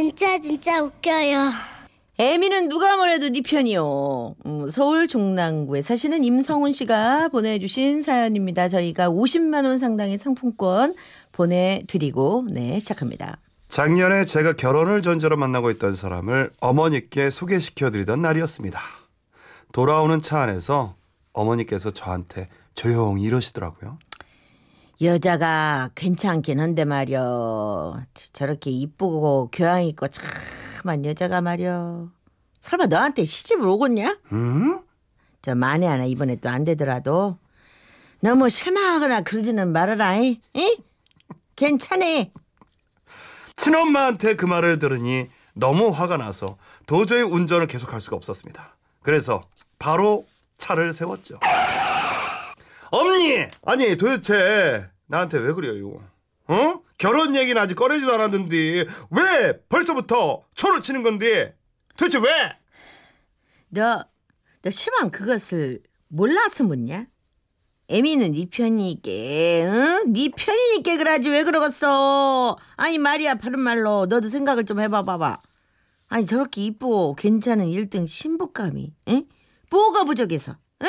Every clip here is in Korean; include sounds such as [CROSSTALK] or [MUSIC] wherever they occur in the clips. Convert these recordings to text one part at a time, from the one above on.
진짜 진짜 웃겨요. 애미는 누가 뭐래도 네 편이요. 음, 서울 종랑구에 사시는 임성훈 씨가 보내주신 사연입니다. 저희가 50만 원 상당의 상품권 보내드리고 네 시작합니다. 작년에 제가 결혼을 전제로 만나고 있던 사람을 어머니께 소개시켜드리던 날이었습니다. 돌아오는 차 안에서 어머니께서 저한테 조용히 이러시더라고요. 여자가 괜찮긴 한데 말이여 저렇게 이쁘고 교양 있고 참한 여자가 말이여 설마 너한테 시집을 오겠냐? 음? 저 만에 하나 이번에 또 안 되더라도 너무 실망하거나 그러지는 말아라 이? 이? 괜찮네 친엄마한테 그 말을 들으니 너무 화가 나서 도저히 운전을 계속할 수가 없었습니다. 그래서 바로 차를 세웠죠. 엄니! 아니 도대체 나한테 왜 그래요? 어? 결혼 얘기는 아직 꺼내지도 않았는데 왜 벌써부터 초를 치는 건데 도대체 왜? 너, 너 실망 그것을 몰라서 묻냐? 애미는 네 편이니께, 응? 네 편이니께 그러지 왜 그러겠어? 아니 말이야 바른 말로 너도 생각을 좀 해봐봐봐. 아니 저렇게 이쁘고 괜찮은 1등 신부감이, 응? 뭐가 부족해서, 응?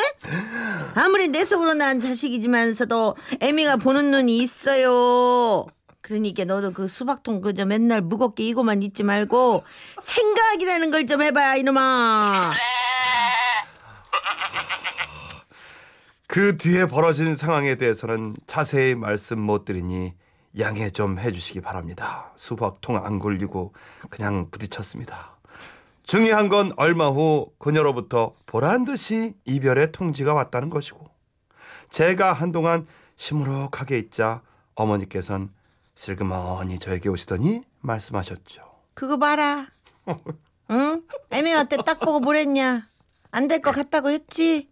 아무리 내 속으로 난 자식이지만서도 애미가 보는 눈이 있어요. 그러니까 너도 그 수박통 그 저 맨날 무겁게 이고만 있지 말고 생각이라는 걸 좀 해봐 이놈아. 그 뒤에 벌어진 상황에 대해서는 자세히 말씀 못 드리니 양해 좀 해주시기 바랍니다. 수박통 안 굴리고 그냥 부딪혔습니다. 중요한 건 얼마 후 그녀로부터 보란 듯이 이별의 통지가 왔다는 것이고 제가 한동안 시무룩하게 있자 어머니께선 슬그머니 저에게 오시더니 말씀하셨죠. 그거 봐라. 응? 애미가 때딱 보고 뭐랬냐? 안 될 것 같다고 했지?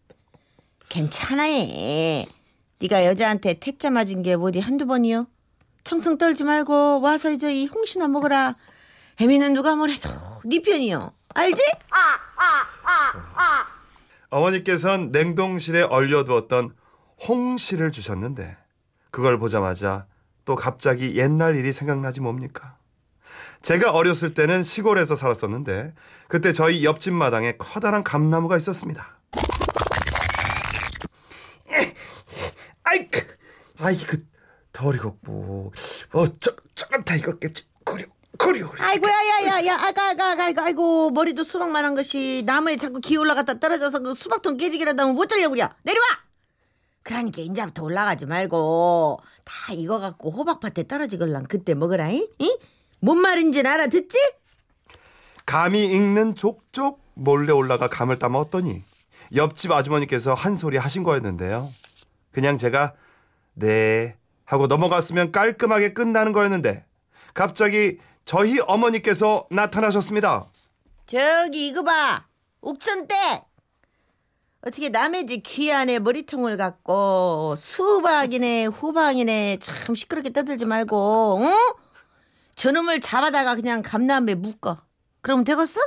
괜찮아 해. 네가 여자한테 태자 맞은 게 어디 한두 번이요? 청승 떨지 말고 와서 이제 이 홍시나 먹어라. 애미는 누가 뭐래도 네 편이요. 알지? 어머니께선 냉동실에 얼려두었던 홍시를 주셨는데 그걸 보자마자 또 갑자기 옛날 일이 생각나지 뭡니까? 제가 어렸을 때는 시골에서 살았었는데 그때 저희 옆집 마당에 커다란 감나무가 있었습니다. 아이크, 아이그 덜이겠고, 어저 저런다 이거겠지. 그려. 아이고 야야야야 아가 아가 아가 아이고, 아이고 머리도 수박만한 것이 나무에 자꾸 기 올라갔다 떨어져서 그 수박통 깨지기라도 하면 못 들려고 그래 내려와 그러니까 인자부터 올라가지 말고 다 이거 갖고 호박밭에 떨어지걸랑 그때 먹으라 이? 이? 뭔 말인지 알아듣지? 감이 익는 족족 몰래 올라가 감을 따먹었더니 옆집 아주머니께서 한 소리 하신 거였는데요. 그냥 제가 네 하고 넘어갔으면 깔끔하게 끝나는 거였는데 갑자기 저희 어머니께서 나타나셨습니다. 저기 이거 봐 옥천댁 어떻게 남의 집 귀 안에 머리통을 갖고 수박이네 호박이네 참 시끄럽게 떠들지 말고 어? 저놈을 잡아다가 그냥 감나무에 묶어 그러면 되겠어?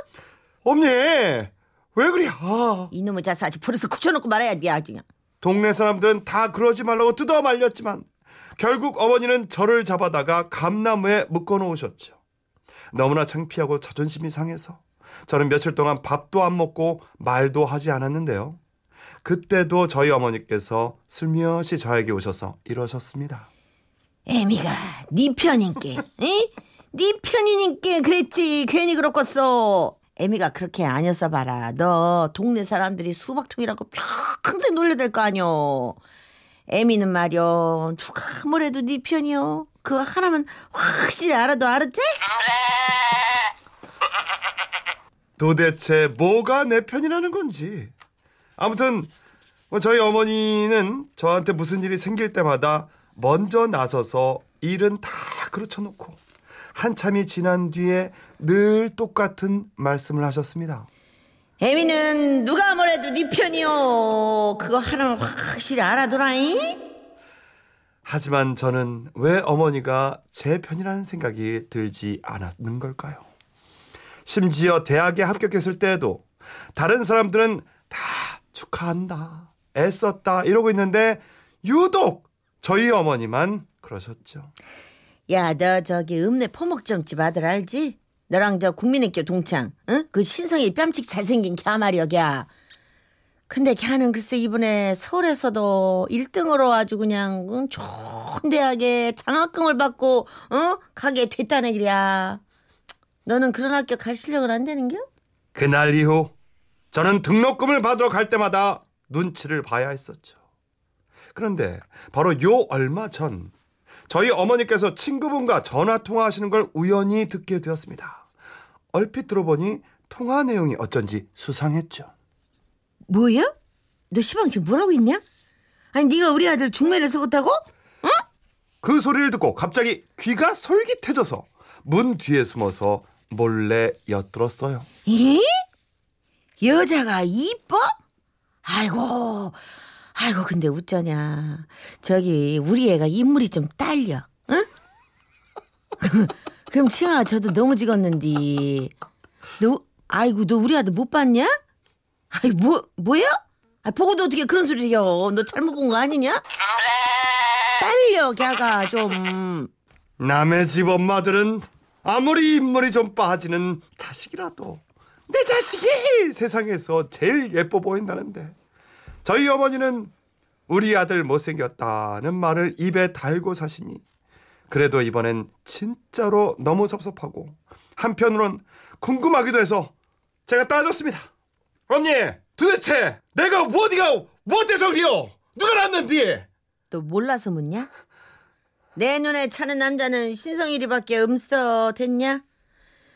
어머니 왜 그래? 아. 이놈의 자식 아주 버릇을 굳혀놓고 말아야지 아주 그냥 동네 사람들은 다 그러지 말라고 뜯어 말렸지만 결국 어머니는 저를 잡아다가 감나무에 묶어 놓으셨죠. 너무나 창피하고 자존심이 상해서 저는 며칠 동안 밥도 안 먹고 말도 하지 않았는데요. 그때도 저희 어머니께서 슬며시 저에게 오셔서 이러셨습니다. 애미가 네 편인께 응? 네 편이니께 그랬지 괜히 그렇겠어 애미가 그렇게 아니었어 봐라 너 동네 사람들이 수박통이라고 평생 놀려댈 거 아니여 애미는 말이여 누가 뭐래도 네 편이여 그거 하나만 확실히 알아도 알았지? 도대체 뭐가 내 편이라는 건지. 아무튼 뭐 저희 어머니는 저한테 무슨 일이 생길 때마다 먼저 나서서 일은 다 그르쳐 놓고 한참이 지난 뒤에 늘 똑같은 말씀을 하셨습니다. 애미는 누가 뭐래도 네 편이여 그거 하나만 확실히 알아둬라잉 하지만 저는 왜 어머니가 제 편이라는 생각이 들지 않았는 걸까요? 심지어 대학에 합격했을 때에도 다른 사람들은 다 축하한다, 애썼다 이러고 있는데 유독 저희 어머니만 그러셨죠. 야 너 저기 읍내 포목점집 아들 알지? 너랑 저 국민의교 동창, 응? 그 신성이 뺨치 잘생긴 걔 말이야, 걔. 근데 걔는 글쎄 이번에 서울에서도 1등으로 아주 그냥 응? 좋은 대학에 장학금을 받고 어? 가게 됐다는 길이야. 너는 그런 학교 갈 실력은 안 되는겨? 그날 이후 저는 등록금을 받으러 갈 때마다 눈치를 봐야 했었죠. 그런데 바로 요 얼마 전 저희 어머니께서 친구분과 전화 통화하시는 걸 우연히 듣게 되었습니다. 얼핏 들어보니 통화 내용이 어쩐지 수상했죠. 뭐야? 너 시방 지금 뭐라고 있냐? 아니 네가 우리 아들 중매를 속었다고? 그 소리를 듣고 갑자기 귀가 솔깃해져서 문 뒤에 숨어서 몰래 엿들었어요. 예? 여자가 이뻐? 아이고, 아이고, 근데 어쩌냐. 저기, 우리 애가 인물이 좀 딸려, 응? [LAUGHS] 그럼 칭아, 저도 너무 찍었는디. 너, 아이고, 너 우리 아들 못 봤냐? 아이, 뭐, 뭐야? 아, 보고도 어떻게 그런 해요. 너 잘못 본 거 아니냐? 딸려, 걔가 좀. 남의 집 엄마들은 아무리 인물이 좀 빠지는 자식이라도 내 자식이 세상에서 제일 예뻐 보인다는데 저희 어머니는 우리 아들 못생겼다는 말을 입에 달고 사시니 그래도 이번엔 진짜로 너무 섭섭하고 한편으론 궁금하기도 해서 제가 따졌습니다. 언니 도대체 내가 어디가 무엇해서 그리요? 누가 낳는디? 너 몰라서 묻냐? 내 눈에 차는 남자는 신성일이밖에 없어 됐냐?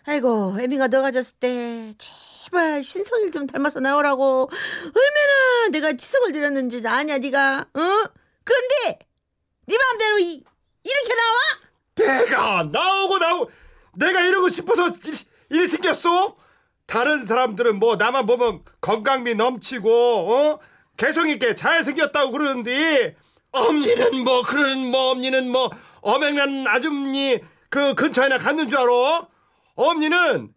아이고 애미가 너 가 졌을 때 제발 신성일 좀 닮아서 나오라고 얼마나 내가 치성을 들였는지 아냐 네가 어? 근데 네 마음대로 이, 이렇게 나와? 내가 나오고 나오고 내가 이러고 싶어서 일, 일이 생겼어? 다른 사람들은 뭐 나만 보면 건강미 넘치고 어? 개성 있게 잘 생겼다고 그러는데 엄니는 뭐 그런 뭐 엄니는 뭐 어맹난 아줌니 그 근처에나 갔는 줄 알아? 엄니는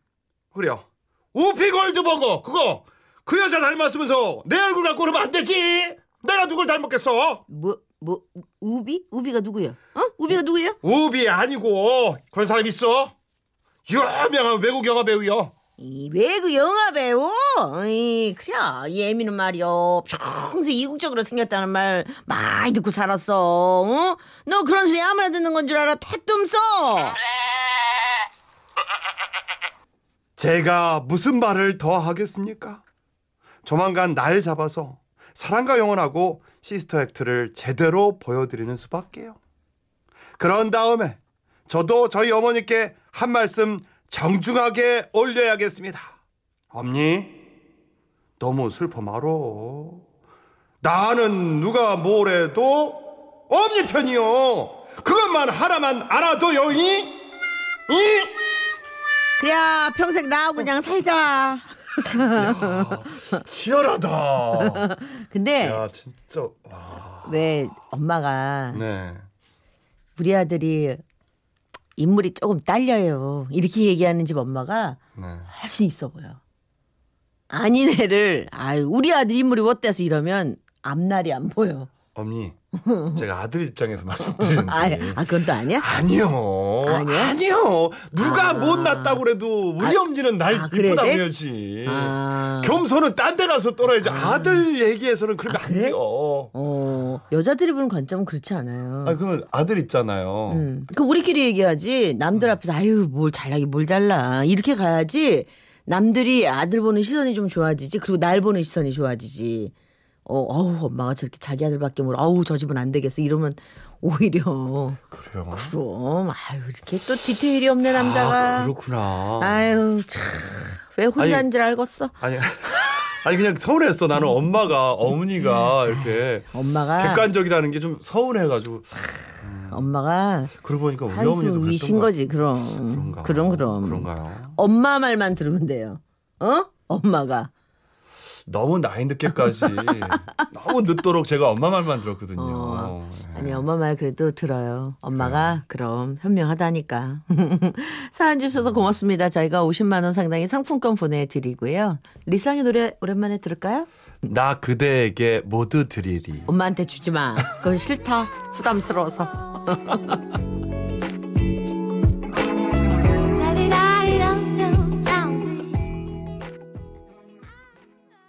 그래요 우피 골드버거 그거 그 여자 닮았으면서 내 얼굴 갖고 그러면 안 되지 내가 누굴 닮았겠어 뭐 뭐 우비? 우비가 누구야? 어? 우비가 누구야? 우비 아니고 그런 사람 있어 유명한 외국 영화 배우요 이 외국 영화 배우? 이 그래 이 애미는 말이요 평생 이국적으로 생겼다는 말 많이 듣고 살았어 어? 너 그런 소리 아무나 듣는 건 줄 알아 택도 없어 제가 무슨 말을 더 하겠습니까? 조만간 날 잡아서 사랑과 영원하고 시스터 액트를 제대로 보여드리는 수밖에요. 그런 다음에 저도 저희 어머니께 한 말씀 정중하게 올려야겠습니다. 엄니, 너무 슬퍼 말어. 나는 누가 뭐래도 엄니 편이요. 그것만 하나만 알아둬요, 이? 이? 그래 평생 나하고 그냥 살자 치열하다. 근데 야 진짜 와. 왜 엄마가 네. 우리 아들이 인물이 조금 딸려요 이렇게 얘기하는 집 엄마가 네. 훨씬 있어 보여 아닌 애를 아유 우리 아들 인물이 어때서 이러면 앞날이 안 보여 어머니, [LAUGHS] 제가 아들 입장에서 말씀드리는데. 아, 아 그건 또 아니야? 아니요. 아니야? 아니요. 누가 아. 못 낳았다고 그래도 우리 아, 엄지는 날 아, 그래? 이쁘다고 내- 해야지. 아. 겸손은 딴 데 가서 떨어야지. 아. 들 얘기해서는 그러면 아, 안 그래? 돼요. 어 여자들이 보는 관점은 그렇지 않아요. 아, 그건 아들 있잖아요. 음. 그 우리끼리 얘기하지. 남들 앞에서 아유 뭘 잘나기 뭘 잘나 이렇게 가야지 남들이 아들 보는 시선이 좀 좋아지지. 그리고 날 보는 시선이 좋아지지. 어 어우 엄마가 저렇게 자기 아들밖에 모르 어우 저 집은 안 되겠어. 이러면 오히려 그래요. 그럼. 아유 이렇게 또 디테일이 없네 남자가. 아, 그렇구나. 아유 참. 왜 혼자인 줄 알겠어? 아니, 아니 그냥 서운했어. 나는 엄마가 어머니가 이렇게 엄마가 객관적이라는 게 좀 서운해가지고. 엄마가 그러고 보니까 우리 어머니도 그랬던 거지 그럼. 그런가? 그럼 그럼. 그런가요? 엄마 말만 들으면 돼요. 어? 엄마가 너무 나이 늦게까지 [LAUGHS] 너무 늦도록 제가 엄마 말만 들었거든요. 어. 네. 아니 엄마 말 그래도 들어요. 엄마가 그럼 현명하다니까. [LAUGHS] 사연 주셔서 고맙습니다. 저희가 50만 원 상당의 상품권 보내드리고요. 리쌍의 노래 오랜만에 들을까요? 나 그대에게 모두 드리리. 엄마한테 주지 마. 그건 싫다. 부담스러워서. [LAUGHS]